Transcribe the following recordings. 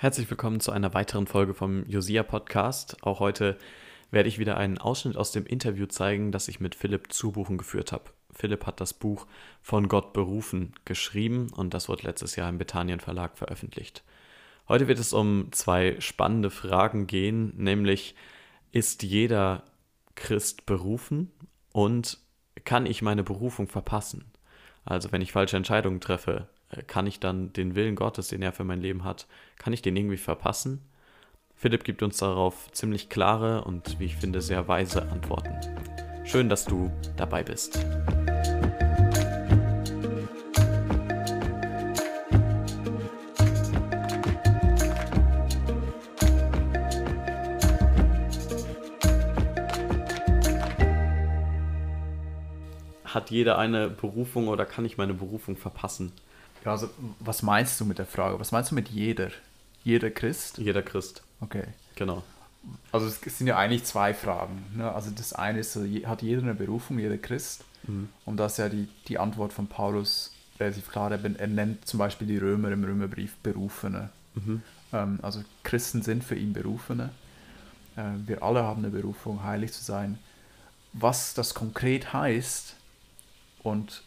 Herzlich willkommen zu einer weiteren Folge vom Josia Podcast. Auch heute werde ich wieder einen Ausschnitt aus dem Interview zeigen, das ich mit Philipp Zubuchen geführt habe. Philipp hat das Buch Von Gott berufen geschrieben und das wurde letztes Jahr im Bethanien Verlag veröffentlicht. Heute wird es um zwei spannende Fragen gehen, nämlich ist jeder Christ berufen und kann ich meine Berufung verpassen? Also wenn ich falsche Entscheidungen treffe, kann ich dann den Willen Gottes, den er für mein Leben hat, kann ich den irgendwie verpassen? Philipp gibt uns darauf ziemlich klare und, wie ich finde, sehr weise Antworten. Schön, dass du dabei bist. Hat jeder eine Berufung oder kann ich meine Berufung verpassen? Ja, also was meinst du mit der Frage? Was meinst du mit jeder? Jeder Christ? Jeder Christ. Okay. Genau. Also es sind ja eigentlich zwei Fragen. Ne? Also das eine ist, hat jeder eine Berufung, jeder Christ? Mhm. Und das ist ja die, die Antwort von Paulus relativ klar. Er, nennt zum Beispiel die Römer im Römerbrief Berufene. Mhm. Ähm, also Christen sind für ihn Berufene. Äh, wir alle haben eine Berufung, heilig zu sein. Was das konkret heißt und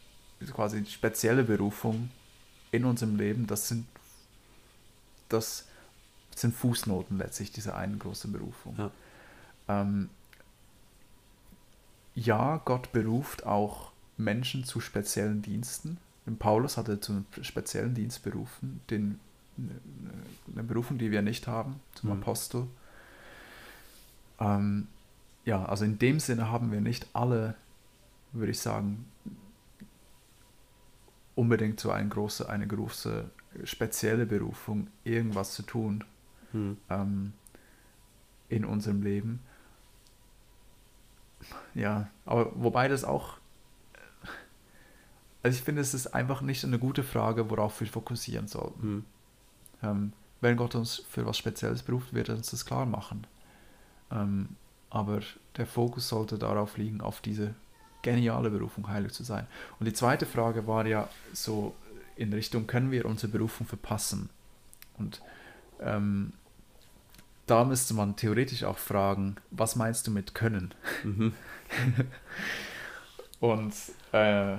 quasi die spezielle Berufung in unserem Leben, das sind, das sind Fußnoten letztlich dieser einen großen Berufung. Ja. Ähm, ja, Gott beruft auch Menschen zu speziellen Diensten. Paulus hatte zu einem speziellen Dienst berufen, den, eine Berufung, die wir nicht haben, zum mhm. Apostel. Ähm, ja, also in dem Sinne haben wir nicht alle, würde ich sagen, unbedingt so eine große, eine große spezielle Berufung, irgendwas zu tun hm. ähm, in unserem Leben. Ja, aber wobei das auch, also ich finde, es ist einfach nicht eine gute Frage, worauf wir fokussieren sollten. Hm. Ähm, wenn Gott uns für was Spezielles beruft, wird er uns das klar machen. Ähm, aber der Fokus sollte darauf liegen, auf diese geniale Berufung, heilig zu sein. Und die zweite Frage war ja so in Richtung, können wir unsere Berufung verpassen? Und ähm, da müsste man theoretisch auch fragen, was meinst du mit können? Mhm. Und äh,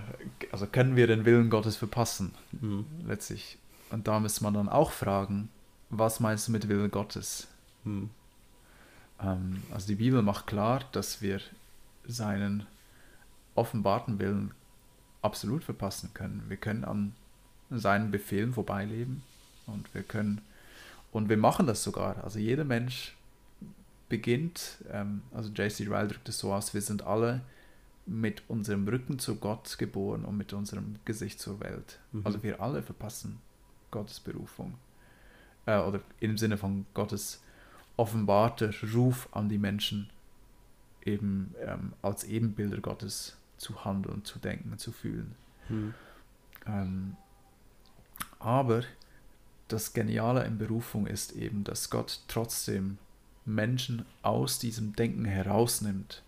also können wir den Willen Gottes verpassen? Mhm. Letztlich. Und da müsste man dann auch fragen, was meinst du mit Willen Gottes? Mhm. Ähm, also die Bibel macht klar, dass wir seinen offenbarten Willen absolut verpassen können. Wir können an seinen Befehlen vorbeileben und wir können, und wir machen das sogar. Also jeder Mensch beginnt, ähm, also J.C. Ryle drückt es so aus, wir sind alle mit unserem Rücken zu Gott geboren und mit unserem Gesicht zur Welt. Mhm. Also wir alle verpassen Gottes Berufung. Äh, oder im Sinne von Gottes offenbarter Ruf an die Menschen, eben ähm, als Ebenbilder Gottes zu handeln, zu denken, zu fühlen. Hm. Ähm, aber das Geniale in Berufung ist eben, dass Gott trotzdem Menschen aus diesem Denken herausnimmt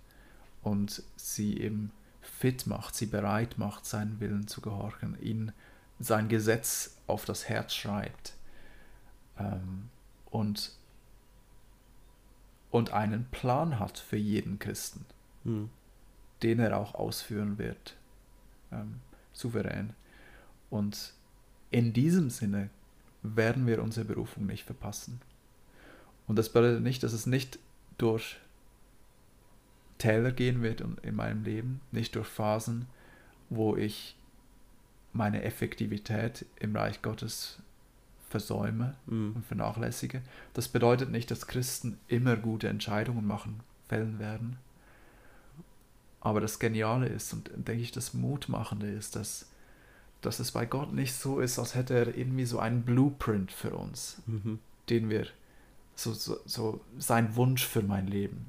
und sie eben fit macht, sie bereit macht, seinen Willen zu gehorchen, ihnen sein Gesetz auf das Herz schreibt ähm, und, und einen Plan hat für jeden Christen. Hm den er auch ausführen wird. Ähm, souverän. Und in diesem Sinne werden wir unsere Berufung nicht verpassen. Und das bedeutet nicht, dass es nicht durch Täler gehen wird in meinem Leben, nicht durch Phasen, wo ich meine Effektivität im Reich Gottes versäume mhm. und vernachlässige. Das bedeutet nicht, dass Christen immer gute Entscheidungen machen, fällen werden. Aber das Geniale ist und denke ich das Mutmachende ist, dass, dass es bei Gott nicht so ist, als hätte er irgendwie so einen Blueprint für uns, mhm. den wir, so, so, so sein Wunsch für mein Leben.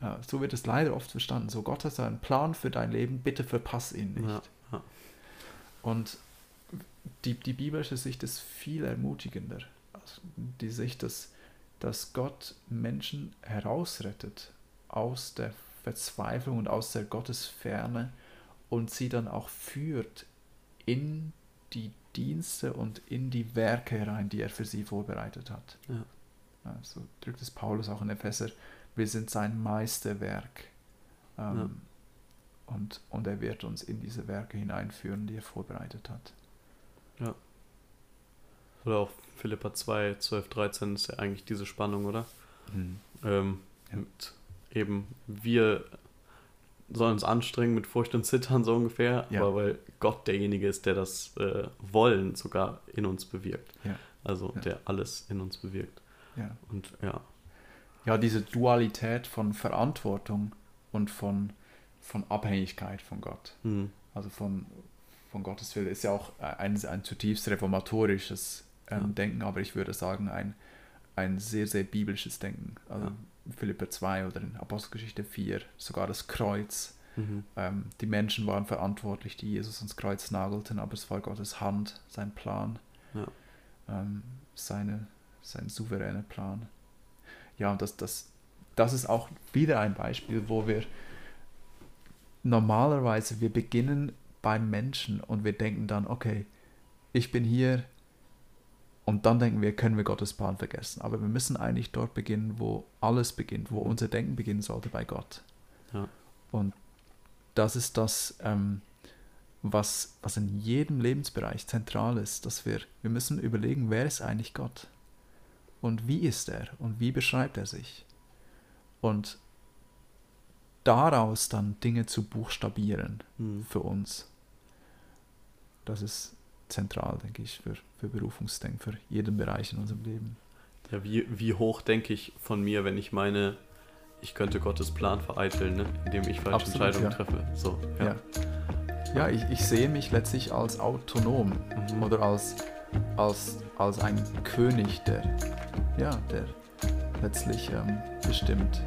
Ja, so wird es leider oft verstanden. So, Gott hat einen Plan für dein Leben, bitte verpass ihn nicht. Ja, ja. Und die, die biblische Sicht ist viel ermutigender. Also die Sicht, dass, dass Gott Menschen herausrettet aus der Verzweiflung und aus der Gottesferne und sie dann auch führt in die Dienste und in die Werke herein, die er für sie vorbereitet hat. Ja. Ja, so drückt es Paulus auch in Epheser. Wir sind sein Meisterwerk. Ähm, Ja. und, und er wird uns in diese Werke hineinführen, die er vorbereitet hat. Oder auch Philippa 2, 12, 13 ist ja eigentlich diese Spannung, oder? Ähm, Ja. mit eben, wir sollen uns anstrengen mit Furcht und Zittern so ungefähr, Ja. aber weil Gott derjenige ist, der das äh, Wollen sogar in uns bewirkt. Ja. Also Ja. der alles in uns bewirkt. Ja. Und ja, ja, diese Dualität von Verantwortung und von, von Abhängigkeit von Gott. hm, Also von, von Gottes Willen ist ja auch ein, ein zutiefst reformatorisches ähm. Denken, aber ich würde sagen, ein, ein sehr, sehr biblisches Denken. Also Ja. Philipper 2 oder in Apostelgeschichte 4, sogar das Kreuz. mhm, Ähm, die Menschen waren verantwortlich, die Jesus ans Kreuz nagelten, aber es war Gottes Hand, sein Plan, Ja. ähm, seine, sein souveräner Plan. Ja, und das, das, das ist auch wieder ein Beispiel, wo wir normalerweise, wir beginnen beim Menschen und wir denken dann, okay, ich bin hier und dann denken wir, können wir Gottes Plan vergessen. Aber wir müssen eigentlich dort beginnen, wo alles beginnt, wo unser Denken beginnen sollte, bei Gott. Ja. Und das ist das, ähm, was, was in jedem Lebensbereich zentral ist, dass wir, wir müssen überlegen, wer ist eigentlich Gott? Und wie ist er? Und wie beschreibt er sich? Und daraus dann Dinge zu buchstabieren hm. für uns. Das ist zentral, denke ich, für, für Berufungsdenken, für jeden Bereich in unserem Leben. Ja, wie, wie hoch denke ich von mir, wenn ich meine, ich könnte Gottes Plan vereiteln, ne? indem ich falsche Absolut, Entscheidungen ja. treffe. So, ja. Ja, ja ich, ich sehe mich letztlich als autonom Mhm. oder als, als, als ein König, der, ja, der letztlich ähm, bestimmt.